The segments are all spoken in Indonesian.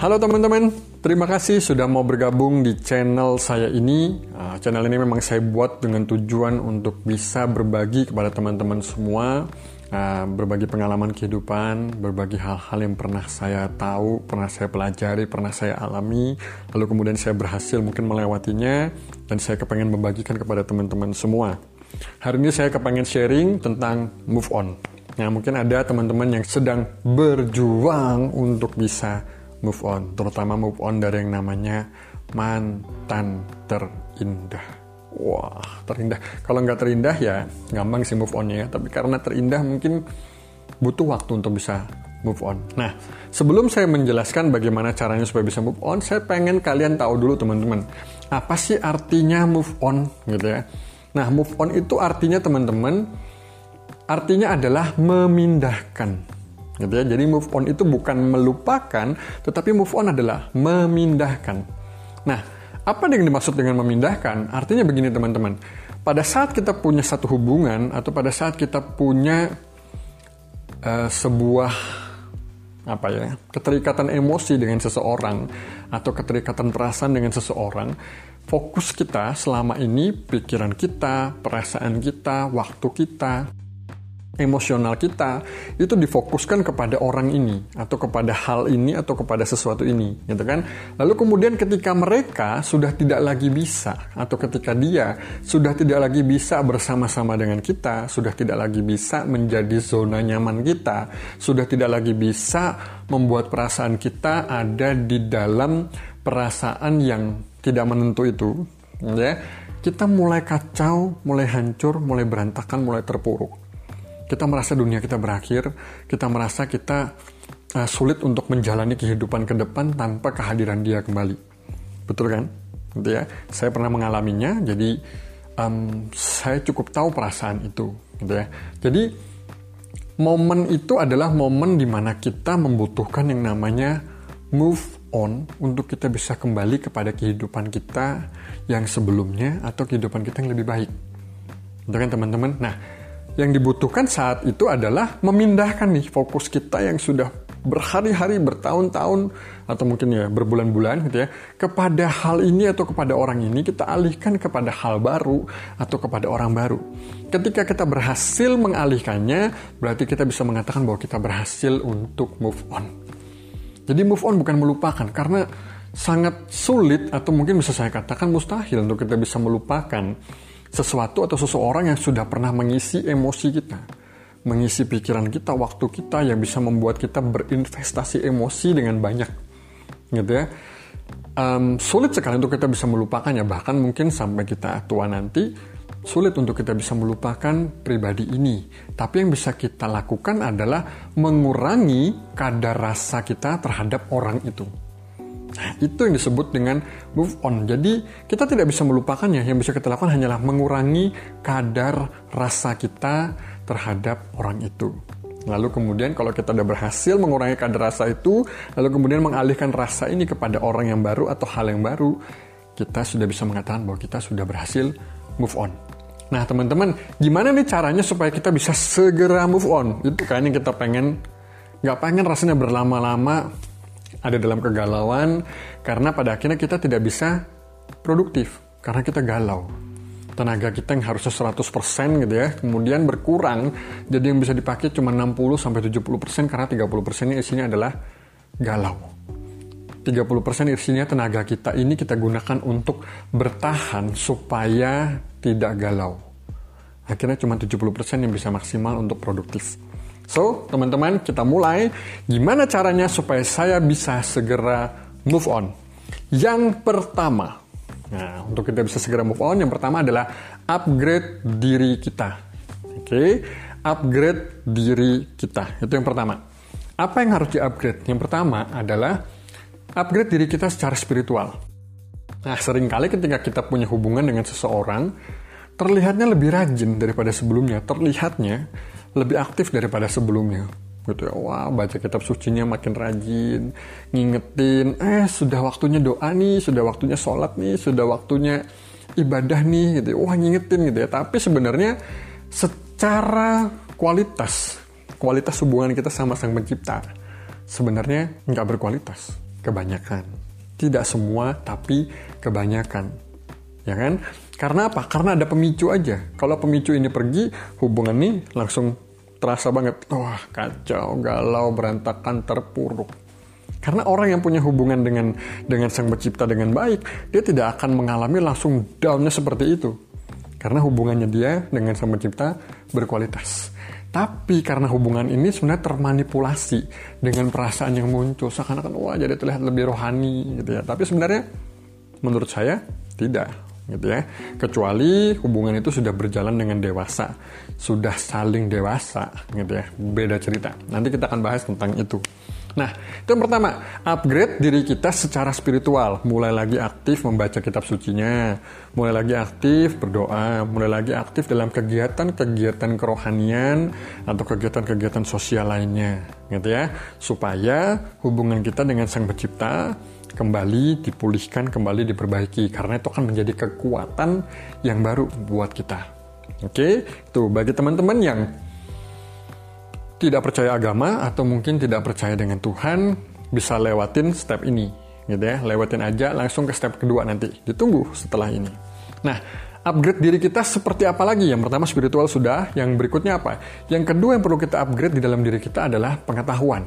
Halo teman-teman, terima kasih sudah mau bergabung di channel saya ini. Uh, channel ini memang saya buat dengan tujuan untuk bisa berbagi kepada teman-teman semua, uh, berbagi pengalaman kehidupan, berbagi hal-hal yang pernah saya tahu, pernah saya pelajari, pernah saya alami, lalu kemudian saya berhasil mungkin melewatinya, dan saya kepengen membagikan kepada teman-teman semua. Hari ini saya kepengen sharing tentang move on. Nah, mungkin ada teman-teman yang sedang berjuang untuk bisa move on, terutama move on dari yang namanya mantan terindah. Wah, terindah. Kalau nggak terindah ya gampang sih move onnya ya. Tapi karena terindah mungkin butuh waktu untuk bisa move on. Nah, sebelum saya menjelaskan bagaimana caranya supaya bisa move on, saya pengen kalian tahu dulu teman-teman, apa sih artinya move on gitu ya. Nah, move on itu artinya teman-teman, artinya adalah memindahkan gitu ya. Jadi move on itu bukan melupakan, tetapi move on adalah memindahkan. Nah, apa yang dimaksud dengan memindahkan? Artinya begini teman-teman. Pada saat kita punya satu hubungan atau pada saat kita punya uh, sebuah apa ya keterikatan emosi dengan seseorang atau keterikatan perasaan dengan seseorang fokus kita selama ini pikiran kita perasaan kita waktu kita emosional kita itu difokuskan kepada orang ini atau kepada hal ini atau kepada sesuatu ini gitu kan? Lalu kemudian ketika mereka sudah tidak lagi bisa atau ketika dia sudah tidak lagi bisa bersama-sama dengan kita sudah tidak lagi bisa menjadi zona nyaman kita sudah tidak lagi bisa membuat perasaan kita ada di dalam perasaan yang tidak menentu itu ya kita mulai kacau, mulai hancur, mulai berantakan, mulai terpuruk kita merasa dunia kita berakhir, kita merasa kita uh, sulit untuk menjalani kehidupan ke depan tanpa kehadiran dia kembali. Betul kan? Gitu ya. Saya pernah mengalaminya, jadi um, saya cukup tahu perasaan itu. Gitu ya. Jadi momen itu adalah momen di mana kita membutuhkan yang namanya move on untuk kita bisa kembali kepada kehidupan kita yang sebelumnya atau kehidupan kita yang lebih baik. Gitu kan teman-teman? Nah, yang dibutuhkan saat itu adalah memindahkan nih fokus kita yang sudah berhari-hari, bertahun-tahun, atau mungkin ya berbulan-bulan gitu ya, kepada hal ini atau kepada orang ini, kita alihkan kepada hal baru atau kepada orang baru. Ketika kita berhasil mengalihkannya, berarti kita bisa mengatakan bahwa kita berhasil untuk move on. Jadi move on bukan melupakan, karena sangat sulit atau mungkin bisa saya katakan mustahil untuk kita bisa melupakan sesuatu atau seseorang yang sudah pernah mengisi emosi kita, mengisi pikiran kita, waktu kita yang bisa membuat kita berinvestasi emosi dengan banyak, gitu ya. Um, sulit sekali untuk kita bisa melupakannya, bahkan mungkin sampai kita tua nanti sulit untuk kita bisa melupakan pribadi ini. Tapi yang bisa kita lakukan adalah mengurangi kadar rasa kita terhadap orang itu. Itu yang disebut dengan move on. Jadi, kita tidak bisa melupakannya. Yang bisa kita lakukan hanyalah mengurangi kadar rasa kita terhadap orang itu. Lalu kemudian kalau kita sudah berhasil mengurangi kadar rasa itu, lalu kemudian mengalihkan rasa ini kepada orang yang baru atau hal yang baru, kita sudah bisa mengatakan bahwa kita sudah berhasil move on. Nah teman-teman, gimana nih caranya supaya kita bisa segera move on? Itu kan yang kita pengen, nggak pengen rasanya berlama-lama ada dalam kegalauan karena pada akhirnya kita tidak bisa produktif karena kita galau. Tenaga kita yang harusnya 100% gitu ya, kemudian berkurang jadi yang bisa dipakai cuma 60 sampai 70% karena 30%-nya isinya adalah galau. 30% isinya tenaga kita ini kita gunakan untuk bertahan supaya tidak galau. Akhirnya cuma 70% yang bisa maksimal untuk produktif. So, teman-teman, kita mulai. Gimana caranya supaya saya bisa segera move on? Yang pertama, nah, untuk kita bisa segera move on, yang pertama adalah upgrade diri kita. Oke, okay? upgrade diri kita. Itu yang pertama. Apa yang harus di-upgrade? Yang pertama adalah upgrade diri kita secara spiritual. Nah, sering kali ketika kita punya hubungan dengan seseorang, terlihatnya lebih rajin daripada sebelumnya. Terlihatnya lebih aktif daripada sebelumnya gitu ya wah baca kitab sucinya makin rajin ngingetin eh sudah waktunya doa nih sudah waktunya sholat nih sudah waktunya ibadah nih gitu ya. wah ngingetin gitu ya tapi sebenarnya secara kualitas kualitas hubungan kita sama sang pencipta sebenarnya nggak berkualitas kebanyakan. Tidak semua, tapi kebanyakan. Ya kan? Karena apa? Karena ada pemicu aja. Kalau pemicu ini pergi, hubungan ini langsung terasa banget. Wah, kacau, galau, berantakan, terpuruk. Karena orang yang punya hubungan dengan dengan sang pencipta dengan baik, dia tidak akan mengalami langsung downnya seperti itu. Karena hubungannya dia dengan sang pencipta berkualitas. Tapi karena hubungan ini sebenarnya termanipulasi dengan perasaan yang muncul seakan-akan wah jadi terlihat lebih rohani gitu ya. Tapi sebenarnya menurut saya tidak gitu ya. Kecuali hubungan itu sudah berjalan dengan dewasa, sudah saling dewasa gitu ya. Beda cerita. Nanti kita akan bahas tentang itu. Nah, itu yang pertama, upgrade diri kita secara spiritual. Mulai lagi aktif membaca kitab sucinya, mulai lagi aktif berdoa, mulai lagi aktif dalam kegiatan-kegiatan kerohanian atau kegiatan-kegiatan sosial lainnya, gitu ya. Supaya hubungan kita dengan Sang Pencipta kembali dipulihkan, kembali diperbaiki. Karena itu akan menjadi kekuatan yang baru buat kita. Oke, tuh bagi teman-teman yang tidak percaya agama atau mungkin tidak percaya dengan Tuhan bisa lewatin step ini gitu ya. Lewatin aja langsung ke step kedua nanti. Ditunggu setelah ini. Nah upgrade diri kita seperti apa lagi? Yang pertama spiritual sudah. Yang berikutnya apa? Yang kedua yang perlu kita upgrade di dalam diri kita adalah pengetahuan.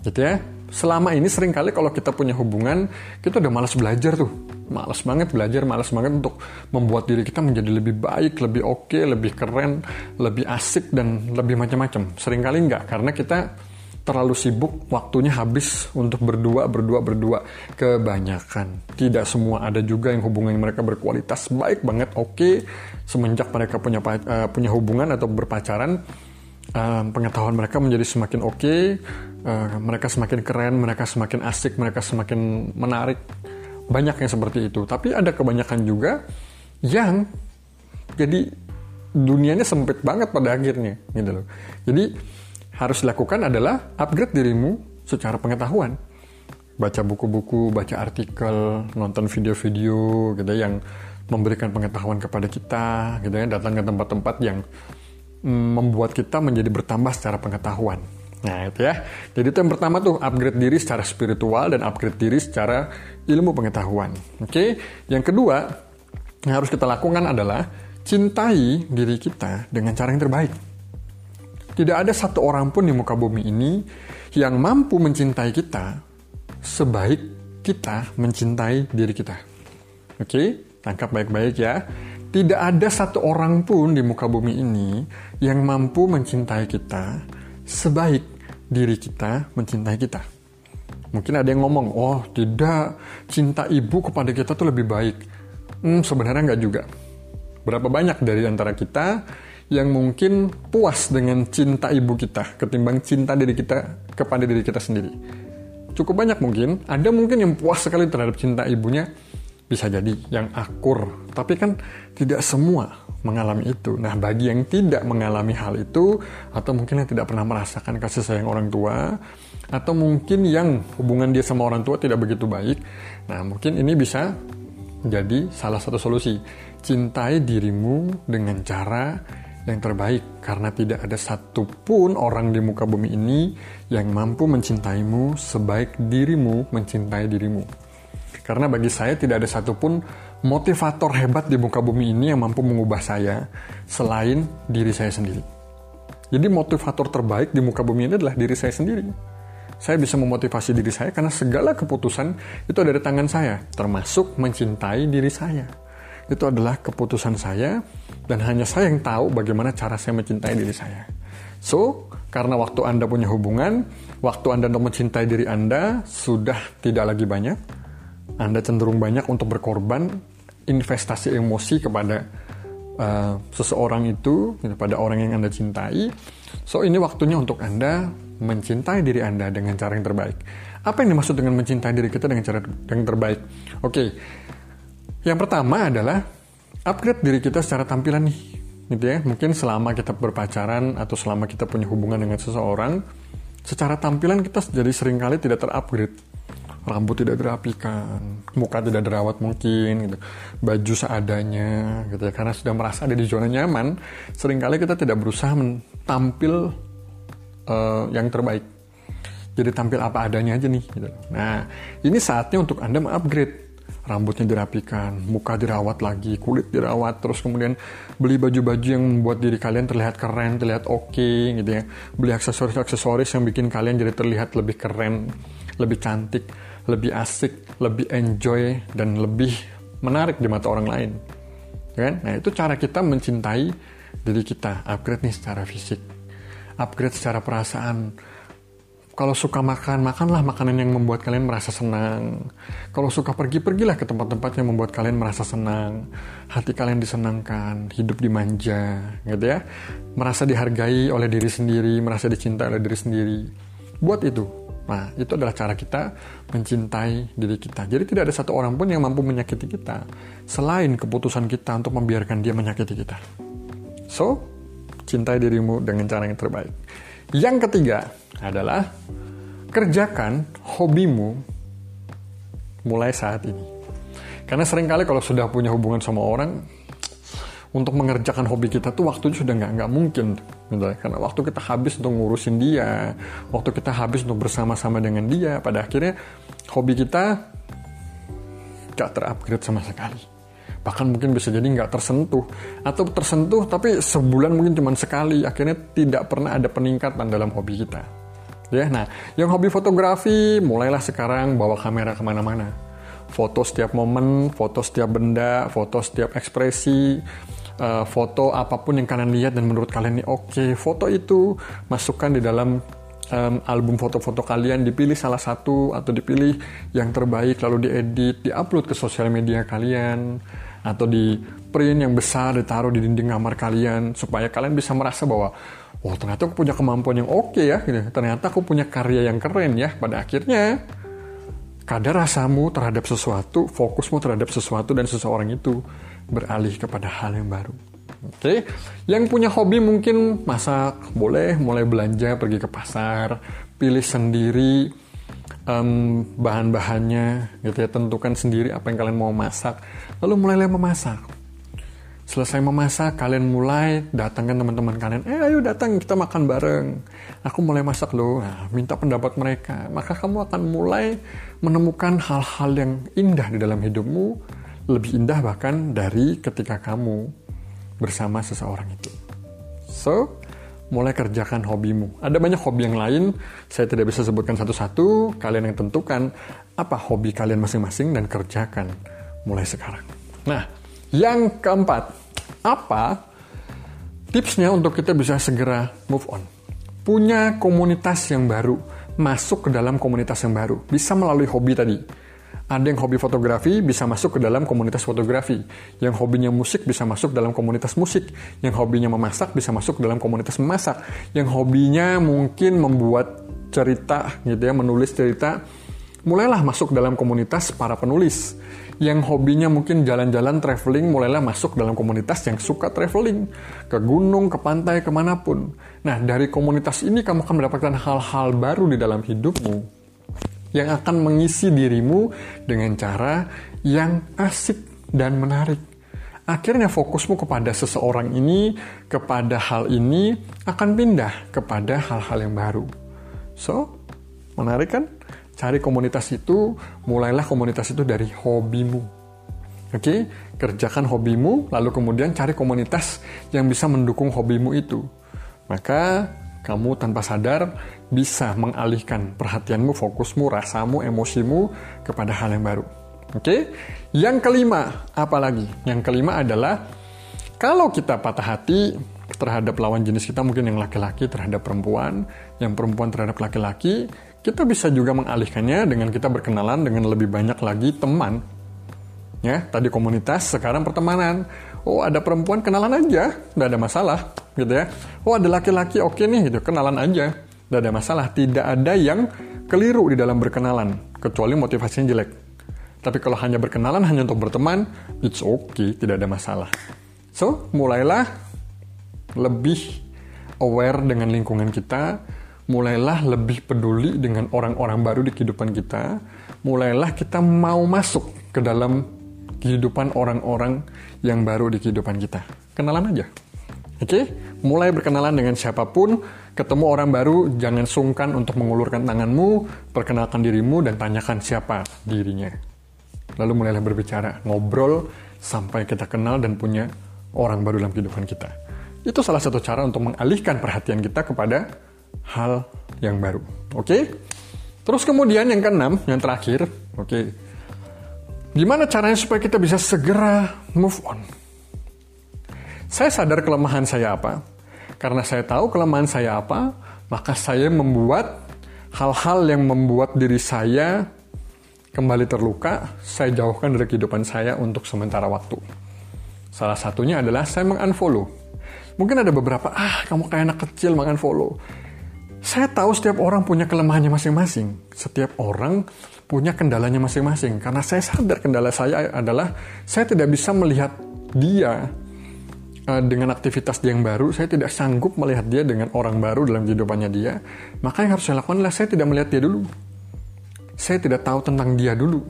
Gitu ya selama ini sering kali kalau kita punya hubungan kita udah malas belajar tuh. Malas banget belajar malas banget untuk membuat diri kita menjadi lebih baik lebih oke okay, lebih keren lebih asik dan lebih macam-macam. Sering kali enggak karena kita terlalu sibuk waktunya habis untuk berdua berdua berdua. Kebanyakan. Tidak semua ada juga yang hubungan mereka berkualitas baik banget oke. Okay. semenjak mereka punya uh, punya hubungan atau berpacaran uh, pengetahuan mereka menjadi semakin oke, okay, uh, mereka semakin keren, mereka semakin asik, mereka semakin menarik. Banyak yang seperti itu. Tapi ada kebanyakan juga yang jadi dunianya sempit banget pada akhirnya, gitu loh. Jadi harus dilakukan adalah upgrade dirimu secara pengetahuan. Baca buku-buku, baca artikel, nonton video-video gitu ya, yang memberikan pengetahuan kepada kita, gitu ya, datang ke tempat-tempat yang membuat kita menjadi bertambah secara pengetahuan. Nah itu ya. Jadi itu yang pertama tuh upgrade diri secara spiritual dan upgrade diri secara ilmu pengetahuan. Oke. Yang kedua yang harus kita lakukan adalah cintai diri kita dengan cara yang terbaik. Tidak ada satu orang pun di muka bumi ini yang mampu mencintai kita sebaik kita mencintai diri kita. Oke, tangkap baik-baik ya. Tidak ada satu orang pun di muka bumi ini yang mampu mencintai kita sebaik diri kita mencintai kita. Mungkin ada yang ngomong, oh tidak, cinta ibu kepada kita tuh lebih baik. Hmm, sebenarnya nggak juga. Berapa banyak dari antara kita yang mungkin puas dengan cinta ibu kita ketimbang cinta diri kita kepada diri kita sendiri. Cukup banyak mungkin, ada mungkin yang puas sekali terhadap cinta ibunya, bisa jadi yang akur, tapi kan tidak semua mengalami itu. Nah, bagi yang tidak mengalami hal itu, atau mungkin yang tidak pernah merasakan kasih sayang orang tua, atau mungkin yang hubungan dia sama orang tua tidak begitu baik, nah mungkin ini bisa jadi salah satu solusi. Cintai dirimu dengan cara yang terbaik, karena tidak ada satupun orang di muka bumi ini yang mampu mencintaimu sebaik dirimu mencintai dirimu. Karena bagi saya tidak ada satupun motivator hebat di muka bumi ini yang mampu mengubah saya selain diri saya sendiri. Jadi motivator terbaik di muka bumi ini adalah diri saya sendiri. Saya bisa memotivasi diri saya karena segala keputusan itu ada di tangan saya, termasuk mencintai diri saya. Itu adalah keputusan saya dan hanya saya yang tahu bagaimana cara saya mencintai diri saya. So, karena waktu Anda punya hubungan, waktu Anda untuk mencintai diri Anda sudah tidak lagi banyak, anda cenderung banyak untuk berkorban investasi emosi kepada uh, seseorang itu, gitu, pada orang yang Anda cintai. So, ini waktunya untuk Anda mencintai diri Anda dengan cara yang terbaik. Apa yang dimaksud dengan mencintai diri kita dengan cara yang terbaik? Oke, okay. yang pertama adalah upgrade diri kita secara tampilan nih, gitu ya. Mungkin selama kita berpacaran atau selama kita punya hubungan dengan seseorang, secara tampilan kita jadi sering kali tidak terupgrade rambut tidak dirapikan, muka tidak dirawat mungkin, gitu. baju seadanya, gitu ya. Karena sudah merasa ada di zona nyaman, sering kali kita tidak berusaha tampil uh, yang terbaik. jadi tampil apa adanya aja nih. Gitu. Nah, ini saatnya untuk Anda mengupgrade rambutnya dirapikan, muka dirawat lagi, kulit dirawat, terus kemudian beli baju-baju yang membuat diri kalian terlihat keren, terlihat oke okay, gitu ya. Beli aksesoris-aksesoris yang bikin kalian jadi terlihat lebih keren, lebih cantik, lebih asik, lebih enjoy dan lebih menarik di mata orang lain. Ya kan? Nah, itu cara kita mencintai diri kita, upgrade nih secara fisik. Upgrade secara perasaan, kalau suka makan, makanlah makanan yang membuat kalian merasa senang. Kalau suka pergi, pergilah ke tempat-tempat yang membuat kalian merasa senang. Hati kalian disenangkan, hidup dimanja, gitu ya. Merasa dihargai oleh diri sendiri, merasa dicintai oleh diri sendiri. Buat itu. Nah, itu adalah cara kita mencintai diri kita. Jadi tidak ada satu orang pun yang mampu menyakiti kita selain keputusan kita untuk membiarkan dia menyakiti kita. So, cintai dirimu dengan cara yang terbaik. Yang ketiga adalah kerjakan hobimu mulai saat ini. Karena sering kali kalau sudah punya hubungan sama orang, untuk mengerjakan hobi kita tuh waktunya sudah nggak nggak mungkin gitu. karena waktu kita habis untuk ngurusin dia waktu kita habis untuk bersama-sama dengan dia pada akhirnya hobi kita nggak terupgrade sama sekali bahkan mungkin bisa jadi nggak tersentuh. Atau tersentuh tapi sebulan mungkin cuma sekali. Akhirnya tidak pernah ada peningkatan dalam hobi kita. Ya nah yang hobi fotografi mulailah sekarang bawa kamera ke mana-mana. Foto setiap momen foto setiap benda foto setiap ekspresi uh, foto apa pun yang kalian lihat dan menurut kalian ini oke. Okay. foto itu masukkan di dalam um, album foto-foto kalian. Dipilih salah satu atau dipilih yang terbaik lalu diedit diupload ke sosial media kalian atau di print yang besar ditaruh di dinding kamar kalian supaya kalian bisa merasa bahwa oh ternyata aku punya kemampuan yang oke ya gitu. ternyata aku punya karya yang keren ya pada akhirnya kadar rasamu terhadap sesuatu fokusmu terhadap sesuatu dan seseorang itu beralih kepada hal yang baru Oke, okay. yang punya hobi mungkin masak, boleh mulai belanja, pergi ke pasar, pilih sendiri um, bahan-bahannya, gitu ya, tentukan sendiri apa yang kalian mau masak, lalu mulailah memasak. Selesai memasak, kalian mulai datangkan teman-teman kalian, eh ayo datang kita makan bareng. Aku mulai masak loh, nah, minta pendapat mereka. Maka kamu akan mulai menemukan hal-hal yang indah di dalam hidupmu, lebih indah bahkan dari ketika kamu bersama seseorang itu. So, mulai kerjakan hobimu. Ada banyak hobi yang lain, saya tidak bisa sebutkan satu-satu, kalian yang tentukan apa hobi kalian masing-masing dan kerjakan mulai sekarang. Nah, yang keempat, apa tipsnya untuk kita bisa segera move on? Punya komunitas yang baru, masuk ke dalam komunitas yang baru, bisa melalui hobi tadi ada yang hobi fotografi bisa masuk ke dalam komunitas fotografi. Yang hobinya musik bisa masuk dalam komunitas musik. Yang hobinya memasak bisa masuk dalam komunitas memasak. Yang hobinya mungkin membuat cerita gitu ya, menulis cerita. Mulailah masuk dalam komunitas para penulis. Yang hobinya mungkin jalan-jalan traveling, mulailah masuk dalam komunitas yang suka traveling. Ke gunung, ke pantai, ke mana pun. Nah, dari komunitas ini kamu akan mendapatkan hal-hal baru di dalam hidupmu yang akan mengisi dirimu dengan cara yang asik dan menarik. Akhirnya fokusmu kepada seseorang ini, kepada hal ini akan pindah kepada hal-hal yang baru. So, menarik kan? Cari komunitas itu, mulailah komunitas itu dari hobimu. Oke, okay? kerjakan hobimu, lalu kemudian cari komunitas yang bisa mendukung hobimu itu. Maka kamu tanpa sadar bisa mengalihkan perhatianmu, fokusmu, rasamu, emosimu kepada hal yang baru. Oke, okay? yang kelima, apa lagi? Yang kelima adalah kalau kita patah hati terhadap lawan jenis kita, mungkin yang laki-laki terhadap perempuan, yang perempuan terhadap laki-laki, kita bisa juga mengalihkannya dengan kita berkenalan dengan lebih banyak lagi teman. Ya, tadi komunitas, sekarang pertemanan. Oh, ada perempuan kenalan aja, nggak ada masalah, gitu ya. Oh, ada laki-laki, oke nih, gitu, kenalan aja tidak ada masalah. Tidak ada yang keliru di dalam berkenalan, kecuali motivasinya jelek. Tapi kalau hanya berkenalan, hanya untuk berteman, it's okay, tidak ada masalah. So, mulailah lebih aware dengan lingkungan kita, mulailah lebih peduli dengan orang-orang baru di kehidupan kita, mulailah kita mau masuk ke dalam kehidupan orang-orang yang baru di kehidupan kita. Kenalan aja. Oke, okay? mulai berkenalan dengan siapa pun ketemu orang baru, jangan sungkan untuk mengulurkan tanganmu, perkenalkan dirimu, dan tanyakan siapa dirinya. Lalu mulailah berbicara, ngobrol, sampai kita kenal dan punya orang baru dalam kehidupan kita. Itu salah satu cara untuk mengalihkan perhatian kita kepada hal yang baru. Oke? Terus kemudian yang keenam, yang terakhir, oke. Gimana caranya supaya kita bisa segera move on? Saya sadar kelemahan saya apa. Karena saya tahu kelemahan saya apa, maka saya membuat hal-hal yang membuat diri saya kembali terluka, saya jauhkan dari kehidupan saya untuk sementara waktu. Salah satunya adalah saya mengunfollow. Mungkin ada beberapa, ah kamu kayak anak kecil mengunfollow. Saya tahu setiap orang punya kelemahannya masing-masing. Setiap orang punya kendalanya masing-masing. Karena saya sadar kendala saya adalah saya tidak bisa melihat dia Eh, dengan aktivitas dia yang baru, saya tidak sanggup melihat dia dengan orang baru dalam kehidupannya dia. Maka yang harus saya lakukan adalah saya tidak melihat dia dulu. Saya tidak tahu tentang dia dulu.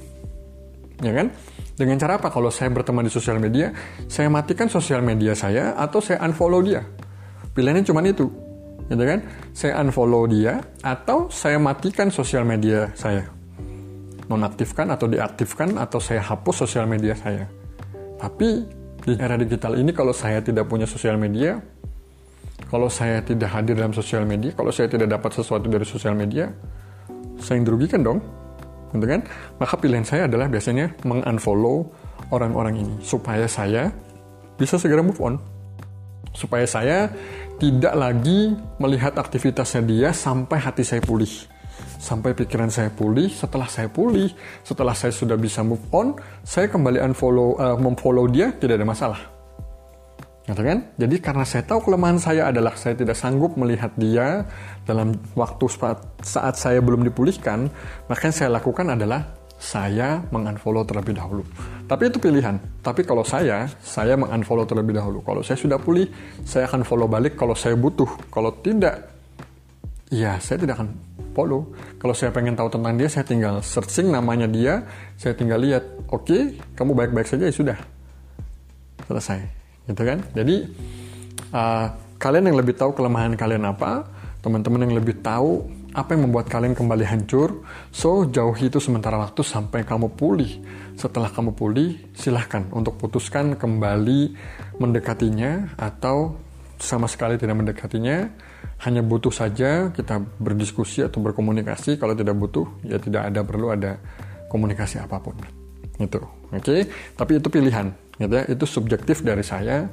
Ya kan? Dengan cara apa? Kalau saya berteman di sosial media, saya matikan sosial media saya atau saya unfollow dia. Pilihannya cuma itu. Gitu kan? Saya unfollow dia atau saya matikan sosial media saya. Nonaktifkan atau diaktifkan atau saya hapus sosial media saya. Tapi di era digital ini kalau saya tidak punya sosial media, kalau saya tidak hadir dalam sosial media, kalau saya tidak dapat sesuatu dari sosial media, saya yang dirugikan dong. Gitu kan? Maka pilihan saya adalah biasanya mengunfollow orang-orang ini supaya saya bisa segera move on. Supaya saya tidak lagi melihat aktivitasnya dia sampai hati saya pulih sampai pikiran saya pulih. Setelah saya pulih, setelah saya sudah bisa move on, saya kembali unfollow, uh, memfollow dia tidak ada masalah. Gitu kan? Jadi karena saya tahu kelemahan saya adalah saya tidak sanggup melihat dia dalam waktu saat saya belum dipulihkan, maka yang saya lakukan adalah saya mengunfollow terlebih dahulu. Tapi itu pilihan. Tapi kalau saya, saya mengunfollow terlebih dahulu. Kalau saya sudah pulih, saya akan follow balik kalau saya butuh. Kalau tidak, ya saya tidak akan follow. Kalau saya pengen tahu tentang dia, saya tinggal searching namanya dia, saya tinggal lihat, oke, okay, kamu baik-baik saja ya sudah, selesai, gitu kan? Jadi uh, kalian yang lebih tahu kelemahan kalian apa, teman-teman yang lebih tahu apa yang membuat kalian kembali hancur, so jauhi itu sementara waktu sampai kamu pulih. Setelah kamu pulih, silahkan untuk putuskan kembali mendekatinya atau sama sekali tidak mendekatinya. Hanya butuh saja kita berdiskusi atau berkomunikasi. Kalau tidak butuh ya tidak ada perlu ada komunikasi apa pun. Itu oke? Okay? tapi itu pilihan gitu ya. Itu subjektif dari saya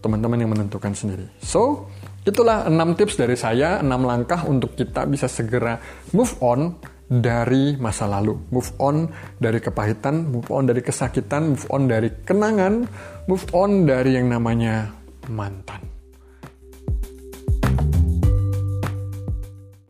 teman-teman yang menentukan sendiri. So itulah enam tips dari saya enam langkah untuk kita bisa segera move on dari masa lalu. Move on dari kepahitan move on dari kesakitan move on dari kenangan move on dari yang namanya mantan